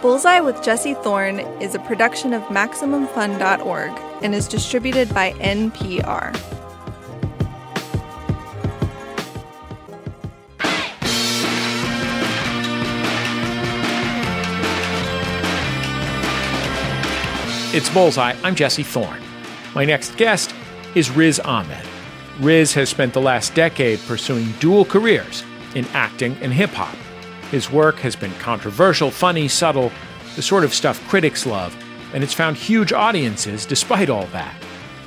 Bullseye with Jesse Thorn is a production of MaximumFun.org and is distributed by NPR. It's Bullseye. I'm Jesse Thorn. My next guest is Riz Ahmed. Riz has spent the last decade pursuing dual careers in acting and hip hop. His work has been controversial, funny, subtle, the sort of stuff critics love, and it's found huge audiences despite all that.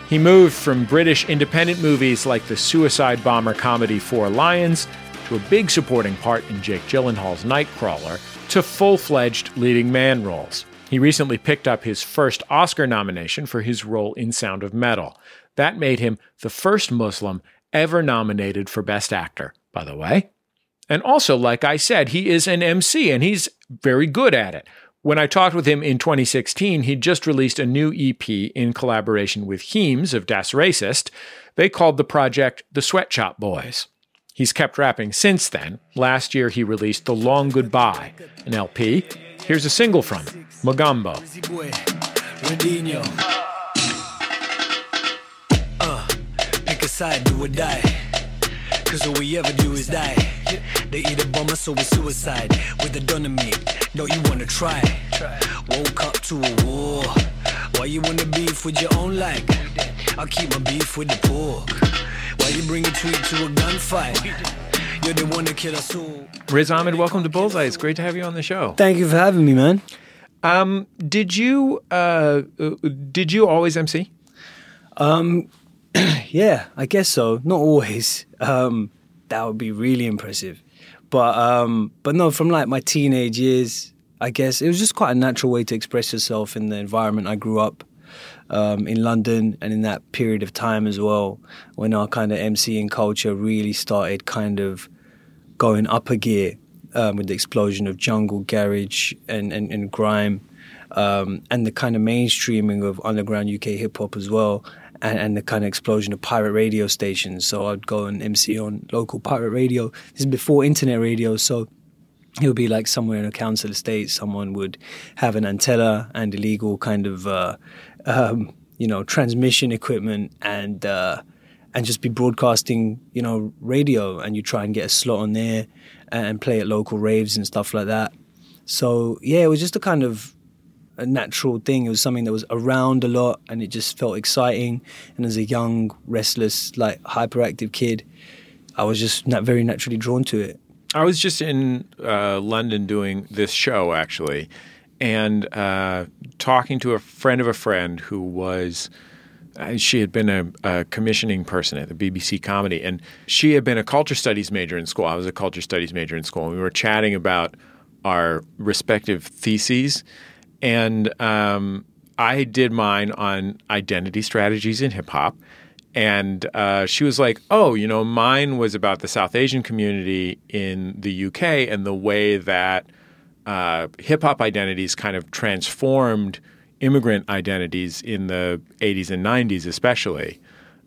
He moved from British independent movies like the suicide bomber comedy Four Lions to a big supporting part in Jake Gyllenhaal's Nightcrawler to full fledged leading man roles. He recently picked up his first Oscar nomination for his role in Sound of Metal. That made him the first Muslim ever nominated for Best Actor, by the way. And also, like I said, he is an MC and he's very good at it. When I talked with him in 2016, he'd just released a new EP in collaboration with Heems of Das Racist. They called the project The Sweatshop Boys. He's kept rapping since then. Last year, he released The Long Goodbye, an LP. Here's a single from Mogambo. Uh, pick a side, do or die. Cause all we ever do is die. They either bomb us or we suicide. With the dynamite, don't you wanna try? Woke up to a war. Why you wanna beef with your own like? I'll keep my beef with the pork. Why you bring a tweet to a gunfight? You're the one to kill us all. Riz Ahmed, welcome to Bullseye. It's great to have you on the show. Thank you for having me, man. Um, did you uh, uh, did you always MC? Um, yeah, I guess so. Not always. Um, that would be really impressive. But um, but no, from like my teenage years, I guess it was just quite a natural way to express yourself in the environment I grew up um, in London and in that period of time as well, when our kind of MCing culture really started kind of going up a gear um, with the explosion of jungle, garage, and and, and grime. Um, and the kind of mainstreaming of underground UK hip hop as well, and, and, the kind of explosion of pirate radio stations. So I'd go and MC on local pirate radio. This is before internet radio, so it would be like somewhere in a council estate, someone would have an antenna and illegal kind of, uh, um, you know, transmission equipment and uh, and just be broadcasting, you know, radio, and you try and get a slot on there and play at local raves and stuff like that. So yeah, it was just a kind of a natural thing. It was something that was around a lot, and it just felt exciting. And as a young, restless, like hyperactive kid, I was just not very naturally drawn to it. I was just in uh, London doing this show actually, and uh, talking to a friend of a friend who was. Uh, she had been a, a, commissioning person at the BBC Comedy, and she had been a culture studies major in school. I was a culture studies major in school, and we were chatting about our respective theses. And um, I did mine on identity strategies in hip hop. And uh, she was like, oh, you know, mine was about the South Asian community in the UK and the way that uh, hip hop identities kind of transformed immigrant identities in the 80s and 90s, especially.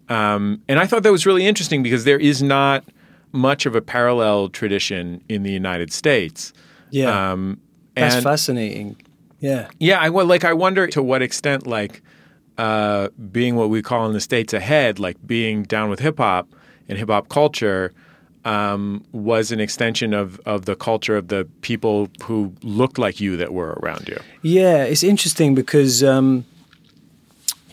Um, and I thought that was really interesting because there is not much of a parallel tradition in the United States. Yeah. Um, That's fascinating. Yeah. Yeah. I well, like I wonder to what extent like uh, being what we call in the states ahead, like being down with hip hop and hip hop culture, um, was an extension of of the culture of the people who looked like you that were around you. Yeah, it's interesting because. Um,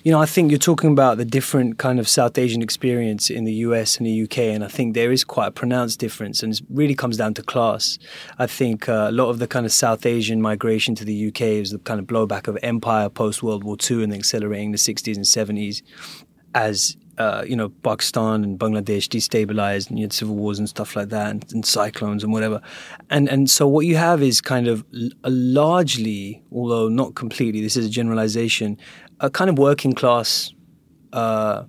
you know, I think you're talking about the different kind of South Asian experience in the US and the UK, and I think there is quite a pronounced difference, and it really comes down to class. I think uh, a lot of the kind of South Asian migration to the UK is the kind of blowback of empire post World War II and accelerating the 60s and 70s as uh, you know, Pakistan and Bangladesh destabilized, and you had civil wars and stuff like that, and, and, cyclones and whatever. And and so what you have is kind of largely, although not completely, this is a generalization, a kind of working class, uh,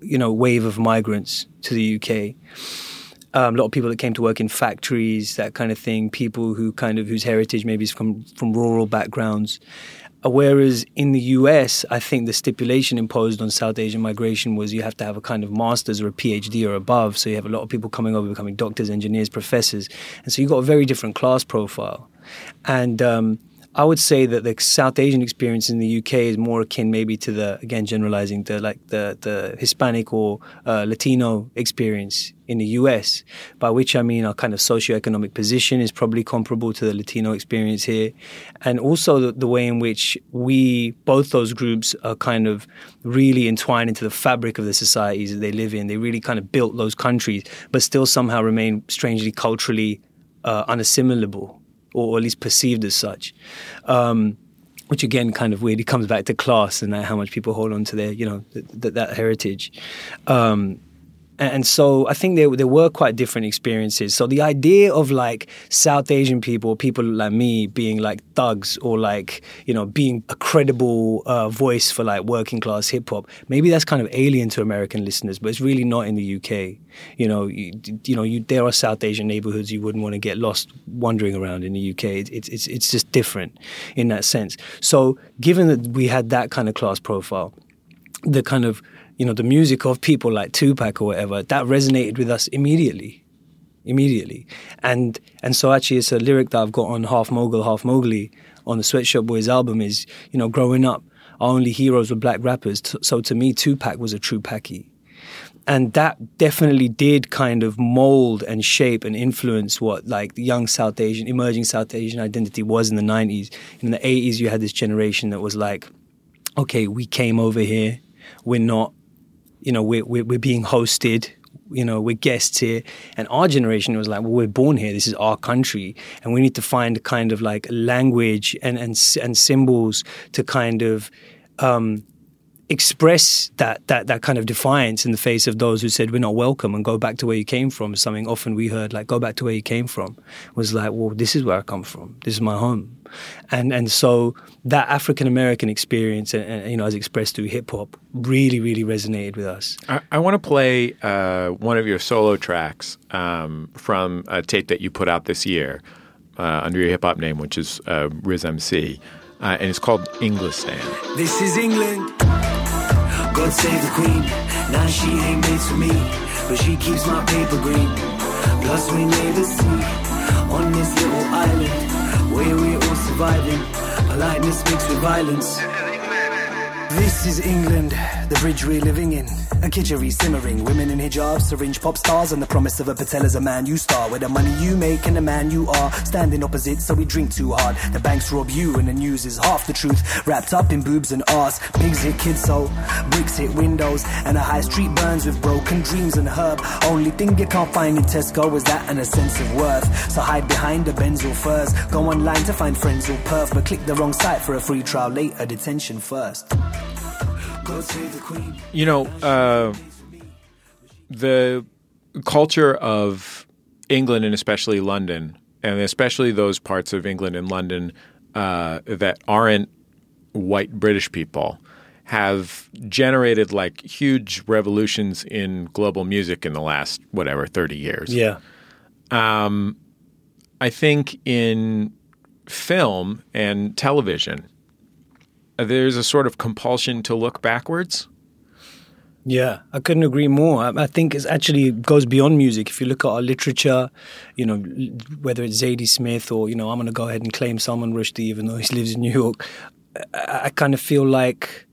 you know, wave of migrants to the UK. Um, a lot of people that came to work in factories, that kind of thing. People who kind of whose heritage maybe is from from rural backgrounds. Uh, whereas in the US, I think the stipulation imposed on South Asian migration was you have to have a kind of master's or a PhD or above. So you have a lot of people coming over becoming doctors, engineers, professors. And so you've got a very different class profile. and um, I would say that the South Asian experience in the UK is more akin, maybe, to the again generalizing the like the the Hispanic or uh, Latino experience in the US. By which I mean our kind of socioeconomic position is probably comparable to the Latino experience here, and also the, the way in which we both those groups are kind of really entwined into the fabric of the societies that they live in. They really kind of built those countries, but still somehow remain strangely culturally uh, unassimilable or at least perceived as such. Um, which again kind of weirdly comes back to class and how much people hold on to their, you know, th- th- that heritage. Um, and so I think there there were quite different experiences. So the idea of like South Asian people, people like me, being like thugs or like you know being a credible uh, voice for like working class hip hop, maybe that's kind of alien to American listeners, but it's really not in the UK. You know, you, you know, you, there are South Asian neighborhoods you wouldn't want to get lost wandering around in the UK. It's it's it's just different in that sense. So given that we had that kind of class profile, the kind of you know, the music of people like Tupac or whatever, that resonated with us immediately. Immediately. And and so actually it's a lyric that I've got on Half Mogul, Half Mowgli on the Sweatshop Boys album is, you know, growing up, our only heroes were black rappers. So to me, Tupac was a true Paki. And that definitely did kind of mold and shape and influence what like the young South Asian, emerging South Asian identity was in the 90s. In the 80s, you had this generation that was like, okay, we came over here. We're not you know, we're, we're, we're being hosted you know, we're guests here. And our generation was like, well, we're born here. This is our country. And we need to find kind of like language and, and, and symbols to kind of um, express that, that, that kind of defiance in the face of those who said, we're not welcome and go back to where you came from. Something often we heard, like, go back to where you came from, was like, well, this is where I come from. This is my home and and so that African American experience, and, and, you know, as expressed through hip hop, really really resonated with us. I, I want to play uh, one of your solo tracks um, from a tape that you put out this year uh, under your hip hop name, which is uh, Riz MC, uh, and it's called Englistan. This is England. God save the Queen. Now she ain't made for me, but she keeps my paper green. Plus we near the sea on this little island where we're all surviving. Politeness mixed with violence. This is England, the bridge we're living in. A kitchery simmering, women in hijabs, syringe pop stars, and the promise of a patel as a man you star. Where the money you make and the man you are, standing opposite, so we drink too hard. The banks rob you, and the news is half the truth. Wrapped up in boobs and arse, pigs hit kids so, bricks hit windows, and the high street burns with broken dreams and herb. Only thing you can't find in Tesco is that and a sense of worth. So hide behind the Benzel furs, go online to find friends or perf, but click the wrong site for a free trial later, detention first. You know, uh, the culture of England and especially London, and especially those parts of England and London uh, that aren't white British people, have generated like huge revolutions in global music in the last whatever thirty years. Yeah. Um, I think in film and television, there's a sort of compulsion to look backwards. Yeah, I couldn't agree more. I, think it actually goes beyond music. If you look at our literature, you know, whether it's Zadie Smith or, you know, I'm going to go ahead and claim Salman Rushdie even though he lives in New York, I, I kind of feel like,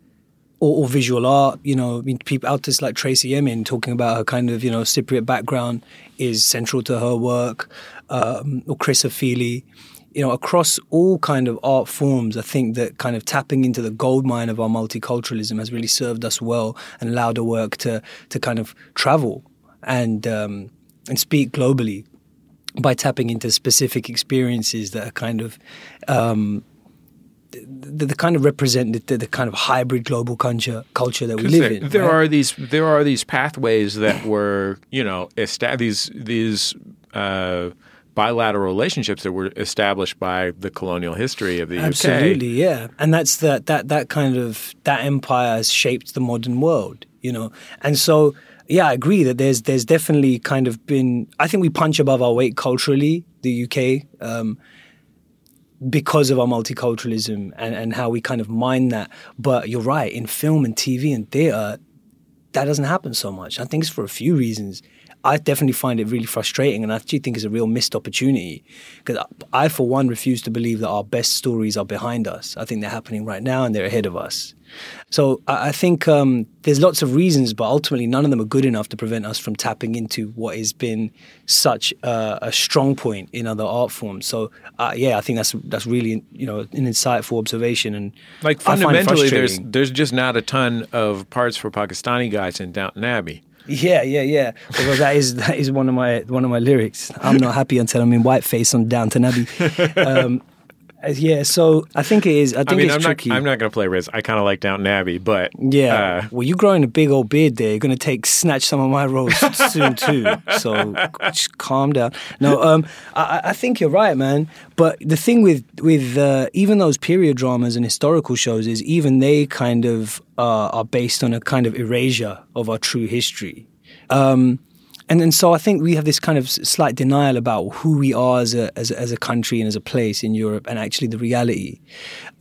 or, or, visual art, you know, I mean, people, artists like Tracey Emin talking about her kind of, you know, Cypriot background is central to her work, um, or Chris Ofili you know, across all kind of art forms, I think that kind of tapping into the gold mine of our multiculturalism has really served us well and allowed our work to to kind of travel and um, and speak globally by tapping into specific experiences that are kind of um, the, the, kind of represent the, the, kind of hybrid global culture culture that we live there, in. There right? are these there are these pathways that were you know esta- these these. Uh, bilateral relationships that were established by the colonial history of the Absolutely, UK. Absolutely, yeah. And that's that that that kind of that empire has shaped the modern world, you know. And so yeah, I agree that there's there's definitely kind of been I think we punch above our weight culturally, the UK. Um, because of our multiculturalism and, and how we kind of mine that. But you're right, in film and TV and theatre, that doesn't happen so much. I think it's for a few reasons. I definitely find it really frustrating, and I actually think it's a real missed opportunity. Because I, for one, refuse to believe that our best stories are behind us. I think they're happening right now, and they're ahead of us. So I, I think um, there's lots of reasons, but ultimately none of them are good enough to prevent us from tapping into what has been such a, a strong point in other art forms. So uh, yeah, I think that's that's really you know an insightful observation and like fundamentally, there's there's just not a ton of parts for Pakistani guys in Downton Abbey. Yeah, yeah, yeah. Although that is that is one of my one of my lyrics. I'm not happy until I'm in whiteface on Downton Abbey. Um, yeah, so I think it is. I think I mean, it's I'm tricky. not I'm not going to play Riz. I kind of like Downton Abbey, but yeah, uh, well, you're growing a big old beard there. You're going to take snatch some of my roles soon too. So just calm down. No, um, I, I think you're right, man. But the thing with with uh, even those period dramas and historical shows is even they kind of uh, are based on a kind of erasure of our true history. Um, and and so I think we have this kind of slight denial about who we are as a as a, as a country and as a place in Europe, and actually the reality.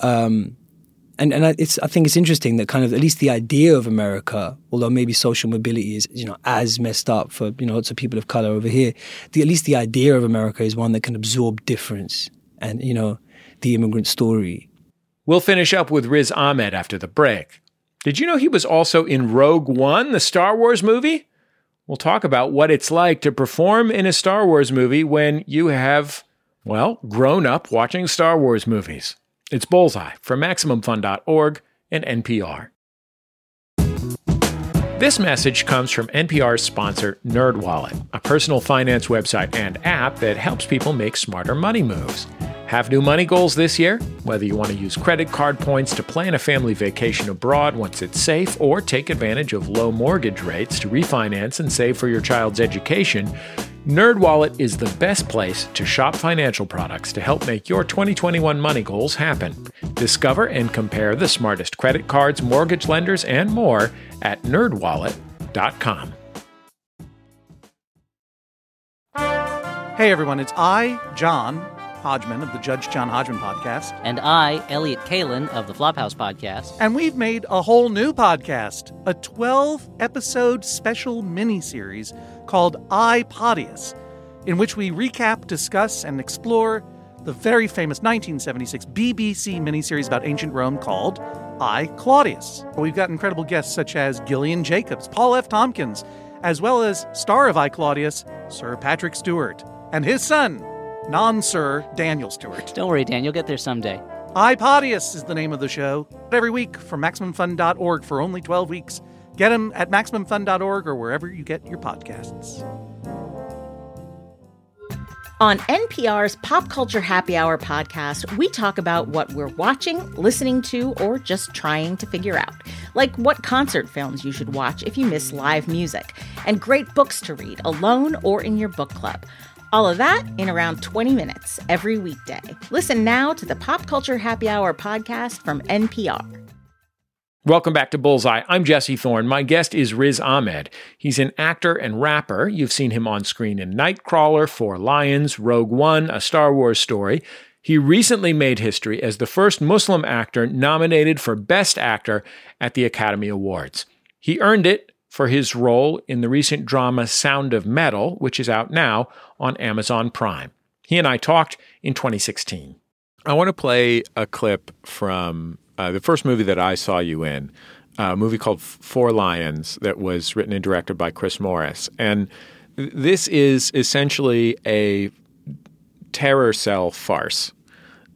Um, and and it's I think it's interesting that kind of at least the idea of America, although maybe social mobility is you know as messed up for you know lots of people of color over here, the, at least the idea of America is one that can absorb difference and you know the immigrant story. We'll finish up with Riz Ahmed after the break. Did you know he was also in Rogue One, the Star Wars movie? We'll talk about what it's like to perform in a Star Wars movie when you have, well, grown up watching Star Wars movies. It's Bullseye from MaximumFun.org and NPR. This message comes from NPR's sponsor, NerdWallet, a personal finance website and app that helps people make smarter money moves. Have new money goals this year? Whether you want to use credit card points to plan a family vacation abroad once it's safe, or take advantage of low mortgage rates to refinance and save for your child's education, NerdWallet is the best place to shop financial products to help make your 2021 money goals happen. Discover and compare the smartest credit cards, mortgage lenders, and more at nerdwallet.com. Hey everyone, it's I, John Hodgman of the Judge John Hodgman podcast. And I, Elliott Kalan of the Flophouse podcast. And we've made a whole new podcast, a 12 episode special mini series called I, Podius, in which we recap, discuss, and explore the very famous 1976 BBC miniseries about ancient Rome called I, Claudius. We've got incredible guests such as Gillian Jacobs, Paul F. Tompkins, as well as star of I, Claudius, Sir Patrick Stewart, and his son, non Sir Daniel Stewart. Don't worry, Dan, you'll get there someday. iPodius is the name of the show. Every week from MaximumFun.org for only 12 weeks. Get them at MaximumFun.org or wherever you get your podcasts. On NPR's Pop Culture Happy Hour podcast, we talk about what we're watching, listening to, or just trying to figure out. Like what concert films you should watch if you miss live music, and great books to read alone or in your book club. All of that in around 20 minutes every weekday. Listen now to the Pop Culture Happy Hour podcast from NPR. Welcome back to Bullseye. I'm Jesse Thorn. My guest is Riz Ahmed. He's an actor and rapper. You've seen him on screen in Nightcrawler, Four Lions, Rogue One, A Star Wars Story. He recently made history as the first Muslim actor nominated for Best Actor at the Academy Awards. He earned it for his role in the recent drama Sound of Metal, which is out now on Amazon Prime. He and I talked in 2016. I want to play a clip from uh, the first movie that I saw you in, a movie called Four Lions, that was written and directed by Chris Morris. And this is essentially a terror cell farce.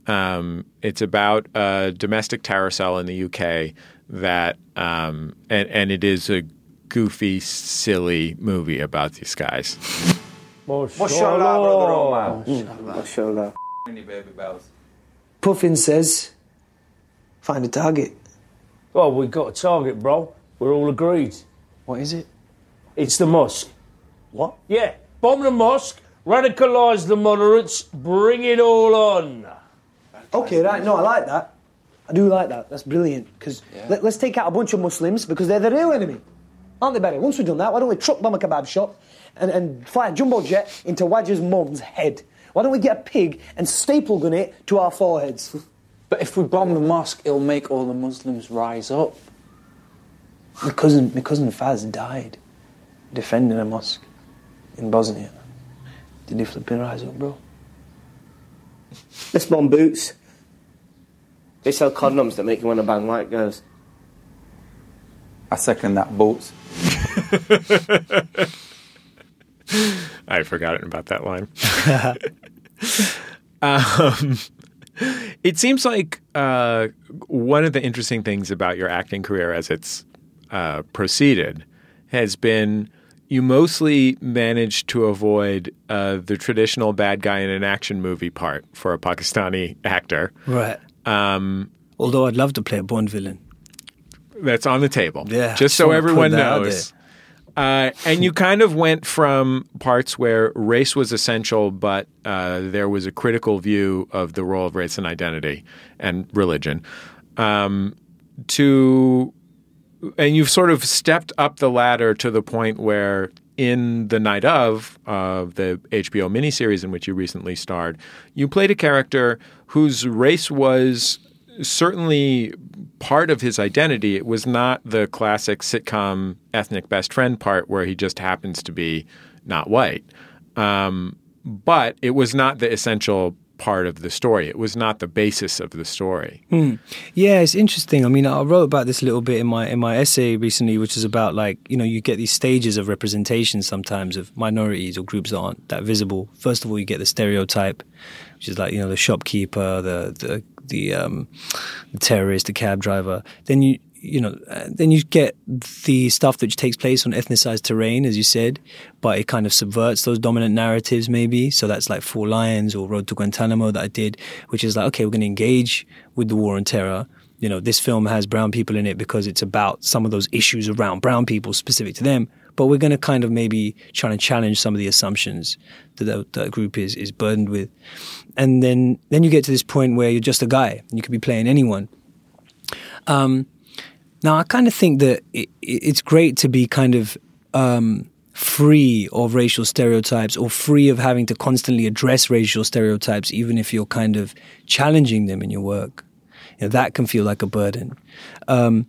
Um, it's about a domestic terror cell in the UK that, um, and, and it is a goofy, silly movie about these guys. MashaAllah, brother Omar. MashaAllah. Any baby bells? Puffin says, find a target. Well, we've got a target, bro. We're all agreed. What is it? It's the mosque. What? Yeah, bomb the mosque, radicalise the moderates, bring it all on. Okay, right. No, I like that. I do like that. That's brilliant. Because Yeah. let, us take out a bunch of Muslims because they're the real enemy. Aren't they, Barry? Once we've done that, why don't we truck bomb a kebab shop and, and fly a jumbo jet into Waj's mum's head? Why don't we get a pig and staple gun it to our foreheads? But if we bomb the mosque, it'll make all the Muslims rise up. My cousin, my cousin Faz died defending a mosque. in Bosnia. Did he flipping rise up, bro? Let's bomb boots. They sell condoms that make you want to bang white girls. I second that boots. I forgot about that line. um, it seems like uh, one of the interesting things about your acting career as it's uh, proceeded has been you mostly managed to avoid uh, the traditional bad guy in an action movie part for a Pakistani actor. Right. Um, Although I'd love to play a Bond villain. That's on the table. Yeah, Just so everyone knows. Uh, and you kind of went from parts where race was essential, but uh, there was a critical view of the role of race and identity and religion, um, to, and you've sort of stepped up the ladder to the point where in the night of uh, the HBO miniseries in which you recently starred, you played a character whose race was certainly part of his identity. It was not the classic sitcom ethnic best friend part where he just happens to be not white. Um, but it was not the essential part of the story. It was not the basis of the story. Hmm. Yeah, it's interesting. I mean, I wrote about this a little bit in my in my essay recently, which is about like you know you get these stages of representation sometimes of minorities or groups that aren't that visible. First of all, you get the stereotype, which is like you know the shopkeeper, the the the, um, the terrorist, the cab driver. Then you you know uh, then you get the stuff which takes place on ethnicized terrain, as you said, but it kind of subverts those dominant narratives maybe. So that's like Four Lions or Road to Guantanamo that I did, which is like okay, we're going to engage with the war on terror. You know, this film has brown people in it because it's about some of those issues around brown people specific to them. But we're going to kind of maybe try to challenge some of the assumptions that the, that group is is burdened with, and then then you get to this point where you're just a guy. You could be playing anyone. Um, now, I kind of think that it, it's great to be kind of um, free of racial stereotypes or free of having to constantly address racial stereotypes, even if you're kind of challenging them in your work. You know, that can feel like a burden. Um,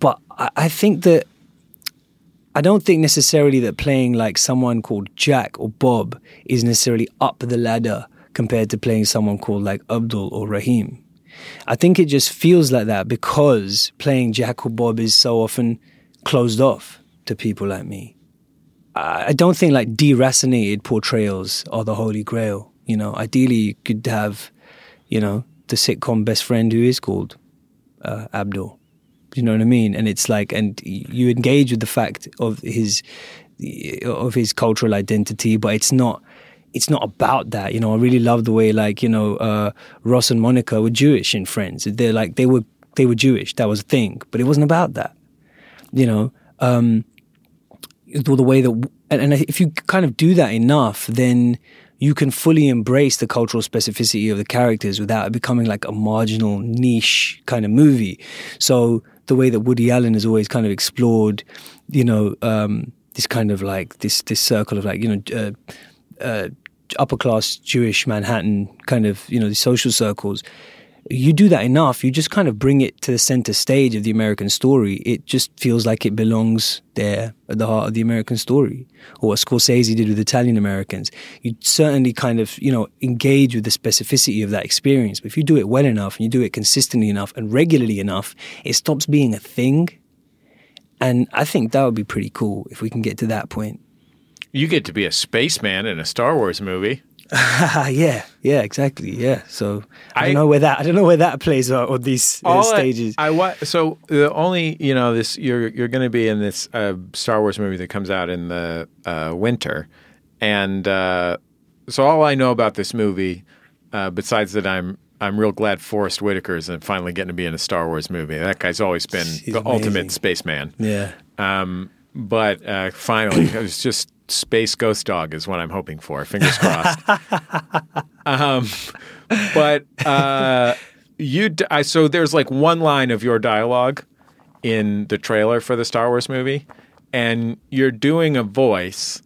but I, I think that I don't think necessarily that playing like someone called Jack or Bob is necessarily up the ladder compared to playing someone called like Abdul or Rahim. I think it just feels like that because playing Jack or Bob is so often closed off to people like me. I don't think like deracinated portrayals are the holy grail. You know, ideally you could have, you know, the sitcom best friend who is called uh, Abdul. You know what I mean? And it's like, and you engage with the fact of his of his cultural identity, but it's not it's not about that. You know, I really love the way like you know uh, Ross and Monica were Jewish in Friends. They're like they were they were Jewish. That was a thing, but it wasn't about that. You know, um, the, way that and, and if you kind of do that enough, then you can fully embrace the cultural specificity of the characters without it becoming like a marginal niche kind of movie. So the way that Woody Allen has always kind of explored, you know, um, this kind of like this this circle of like you know. Uh, uh, upper class Jewish Manhattan kind of you know the social circles. You do that enough, you just kind of bring it to the center stage of the American story. It just feels like it belongs there at the heart of the American story. Or what Scorsese did with Italian Americans. You certainly kind of, you know, engage with the specificity of that experience. But if you do it well enough and you do it consistently enough and regularly enough, it stops being a thing. And I think that would be pretty cool if we can get to that point. You get to be a spaceman in a Star Wars movie. yeah, yeah, exactly. Yeah. So I, don't know where that I don't know where that plays out on these uh, stages. I, I wa- so the only you know this you're you're going to be in this uh, Star Wars movie that comes out in the uh, winter, and uh, so all I know about this movie, uh, besides that I'm I'm real glad Forest Whitaker is finally getting to be in a Star Wars movie. That guy's always been the amazing. ultimate spaceman. Yeah. Um, but uh, finally, it was just space ghost dog is what I'm hoping for. Fingers crossed. um, but uh, you, d- I, so there's like one line of your dialogue in the trailer for the Star Wars movie, and you're doing a voice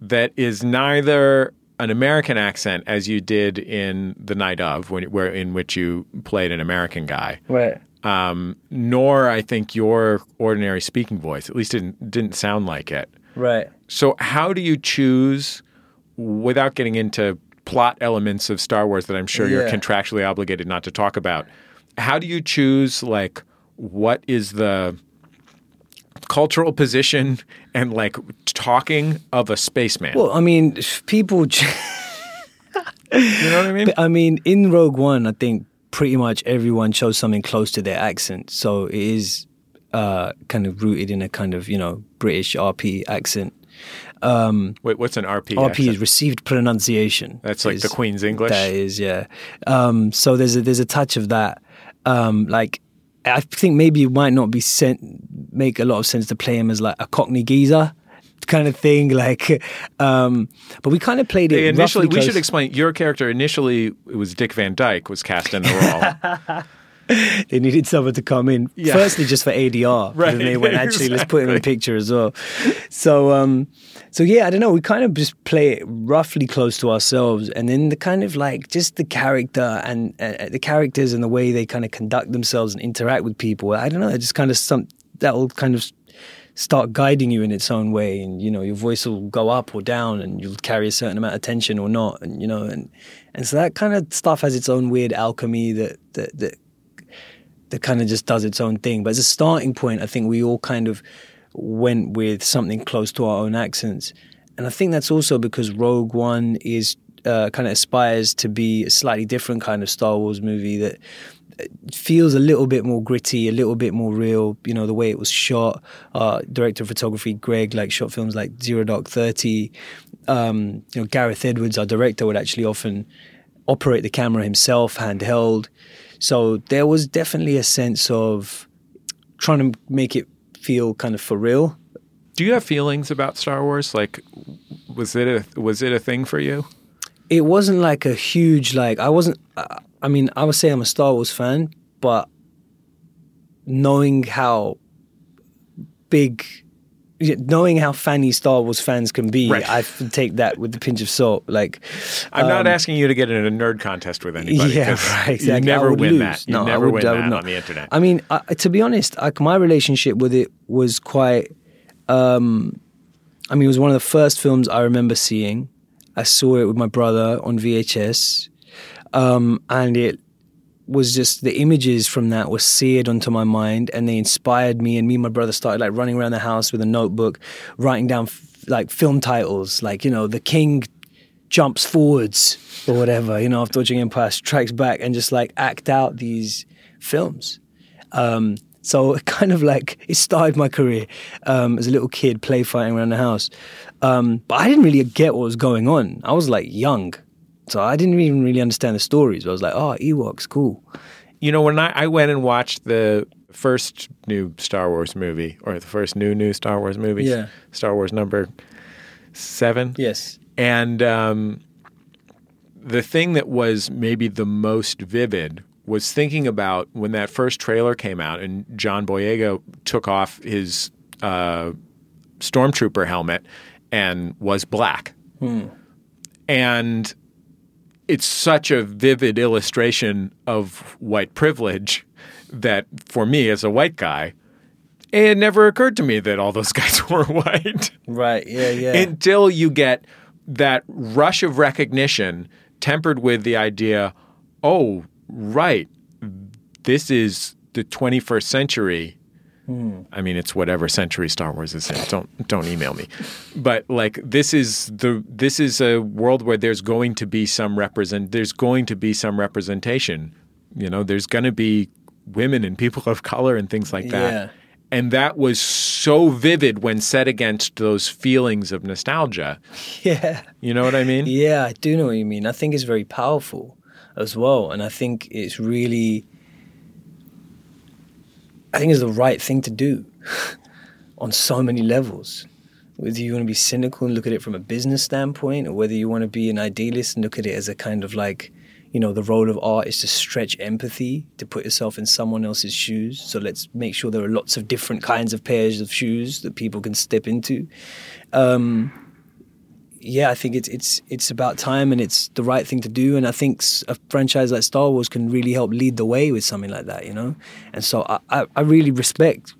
that is neither an American accent as you did in The Night of, when, where in which you played an American guy, Right. um, nor I think your ordinary speaking voice. At least didn't, didn't sound like it. Right. So how do you choose without getting into plot elements of Star Wars that I'm sure you're contractually obligated not to talk about? How do you choose like what is the cultural position and like talking of a spaceman? Well, I mean, people. j- you know what I mean? I mean, in Rogue One, I think pretty much everyone chose something close to their accent, so it is uh, kind of rooted in a kind of you know British RP accent. Um, Wait, what's an RP? RP accent? is received pronunciation. That's like the Queen's English? That is, yeah. Um, so there's a there's a touch of that. Um, like I think maybe it might not be sent make a lot of sense to play him as like a Cockney geezer kind of thing. Like, um, but we kind of played it They initially, we close. should explain your character. Initially, it was Dick Van Dyke was cast in the role. they needed someone to come in. Yeah. Firstly, just for ADR, Right, they went actually let's put him in a picture as well. So, um, so yeah, I don't know. We kind of just play it roughly close to ourselves, and then the kind of like just the character and uh, the characters and the way they kind of conduct themselves and interact with people. I don't know. It just kind of some that will kind of start guiding you in its own way and you know your voice will go up or down and you'll carry a certain amount of tension or not and you know and and so that kind of stuff has its own weird alchemy that that that that kind of just does its own thing but as a starting point i think we all kind of went with something close to our own accents and i think that's also because rogue one is uh, kind of aspires to be a slightly different kind of star wars movie that feels a little bit more gritty, a little bit more real. You know, the way it was shot. Uh, director of photography Greg like shot films like Zero Dark Thirty. Um, you know, Gareth Edwards, our director, would actually often operate the camera himself, handheld. So there was definitely a sense of trying to make it feel kind of for real. Do you have feelings about Star Wars? Like, was it a was it a thing for you? it wasn't like a huge like I wasn't I mean I would say I'm a Star Wars fan but knowing how big knowing how fanny Star Wars fans can be Right. I take that with a pinch of salt like I'm not um, asking you to get in a nerd contest with anybody. Yeah, right You never win lose. that. You no, I never would, win I would that not. on the internet. I mean I, to be honest like my relationship with it was quite um I mean it was one of the first films I remember seeing I saw it with my brother on VHS um, and it was just the images from that were seared onto my mind and they inspired me and me and my brother started like running around the house with a notebook writing down f- like film titles like you know the king jumps forwards or whatever you know after watching empire strikes back and just like act out these films. Um, so it kind of like it started my career um, as a little kid play fighting around the house. Um, but i didn't really get what was going on. I was like young so I didn't even really understand the stories. I was like, oh, Ewoks, cool. You know, when I, I went and watched the first new Star Wars movie, or the first new new Star Wars movie, Yeah. Star Wars number seven, Yes. and um, the thing that was maybe the most vivid was thinking about when that first trailer came out and John Boyega took off his uh, stormtrooper helmet and was black. And it's such a vivid illustration of white privilege that for me as a white guy, it never occurred to me that all those guys were white Right. Yeah. Yeah. until you get that rush of recognition tempered with the idea, oh, right, this is the 21st century. Hmm. I mean, it's whatever century Star Wars is in. Don't don't email me, but like this is the this is a world where there's going to be some represent. There's going to be some representation. You know, there's going to be women and people of color and things like that. Yeah. And that was so vivid when set against those feelings of nostalgia. yeah. You know what I mean? Yeah, I do know what you mean. I think it's very powerful as well. And I think it's really, I think it's the right thing to do on so many levels. Whether you want to be cynical and look at it from a business standpoint, or whether you want to be an idealist and look at it as a kind of like, you know, the role of art is to stretch empathy, to put yourself in someone else's shoes. So let's make sure there are lots of different kinds of pairs of shoes that people can step into. Um, yeah, I think it's it's it's about time and it's the right thing to do. And I think a franchise like Star Wars can really help lead the way with something like that, you know. And so I, I, I really respect,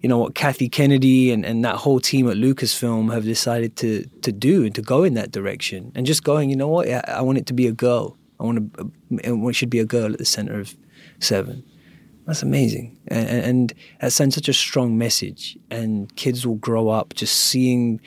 you know what Kathy Kennedy and, and that whole team at Lucasfilm have decided to to do and to go in that direction and just going, you know what, I, I want it to be a girl. I want to, uh, it should be a girl at the center of Seven. That's amazing, and, and that sends such a strong message. And kids will grow up just seeing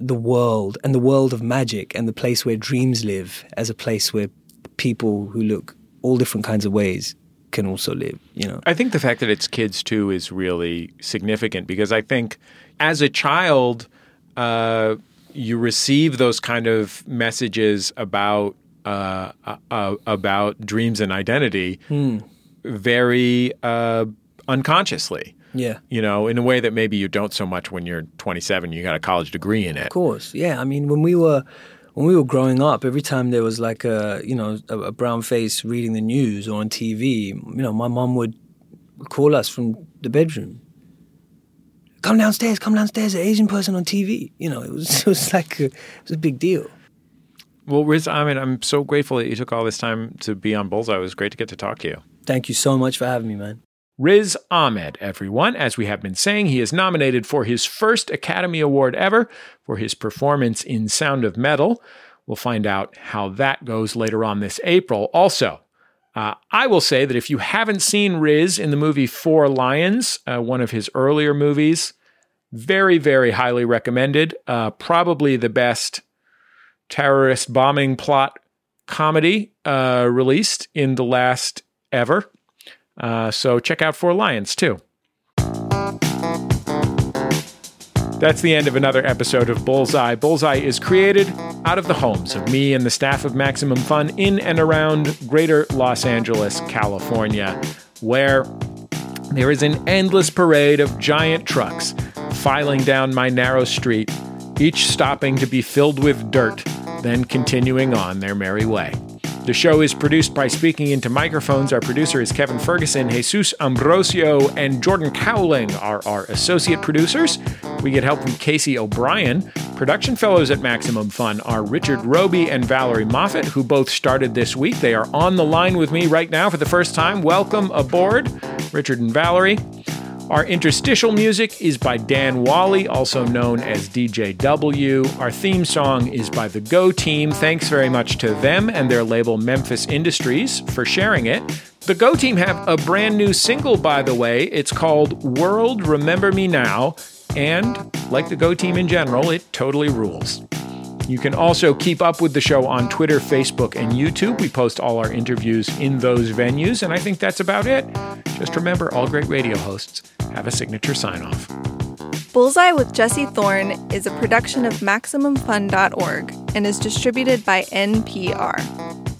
the world and the world of magic and the place where dreams live as a place where people who look all different kinds of ways can also live, you know. I think the fact that it's kids too is really significant because I think as a child, uh, you receive those kind of messages about uh, uh, about dreams and identity Hmm. very uh, unconsciously. Yeah. You know, in a way that maybe you don't so much when you're 27. You got a college degree in it. Of course, yeah. I mean, when we were when we were growing up, every time there was like a you know a, a brown face reading the news or on TV, you know, my mom would call us from the bedroom. Come downstairs, come downstairs. An Asian person on TV. You know, it was it was like a, it was a big deal. Well, Riz Ahmed, I'm so grateful that you took all this time to be on Bullseye. It was great to get to talk to you. Thank you so much for having me, man. Riz Ahmed, everyone. As we have been saying, he is nominated for his first Academy Award ever for his performance in Sound of Metal. We'll find out how that goes later on this April. Also, uh, I will say that if you haven't seen Riz in the movie Four Lions, uh, one of his earlier movies, very, very highly recommended. Uh, probably the best terrorist bombing plot comedy uh, released in the last ever. Uh, so check out Four Lions too. That's the end of another episode of Bullseye. Bullseye is created out of the homes of me and the staff of Maximum Fun in and around greater Los Angeles, California, where there is an endless parade of giant trucks filing down my narrow street, each stopping to be filled with dirt, then continuing on their merry way. The show is produced by Speaking Into Microphones. Our producer is Kevin Ferguson, Jesus Ambrosio, and Jordan Cowling are our associate producers. We get help from Casey O'Brien. Production fellows at Maximum Fun are Richard Roby and Valerie Moffat, who both started this week. They are on the line with me right now for the first time. Welcome aboard, Richard and Valerie. Our interstitial music is by Dan Wally, also known as DJW. Our theme song is by the Go Team. Thanks very much to them and their label Memphis Industries for sharing it. The Go Team have a brand new single, by the way. It's called World Remember Me Now. And like the Go Team in general, it totally rules. You can also keep up with the show on Twitter, Facebook, and YouTube. We post all our interviews in those venues, and I think that's about it. Just remember all great radio hosts have a signature sign off. Bullseye with Jesse Thorn is a production of MaximumFun.org and is distributed by NPR.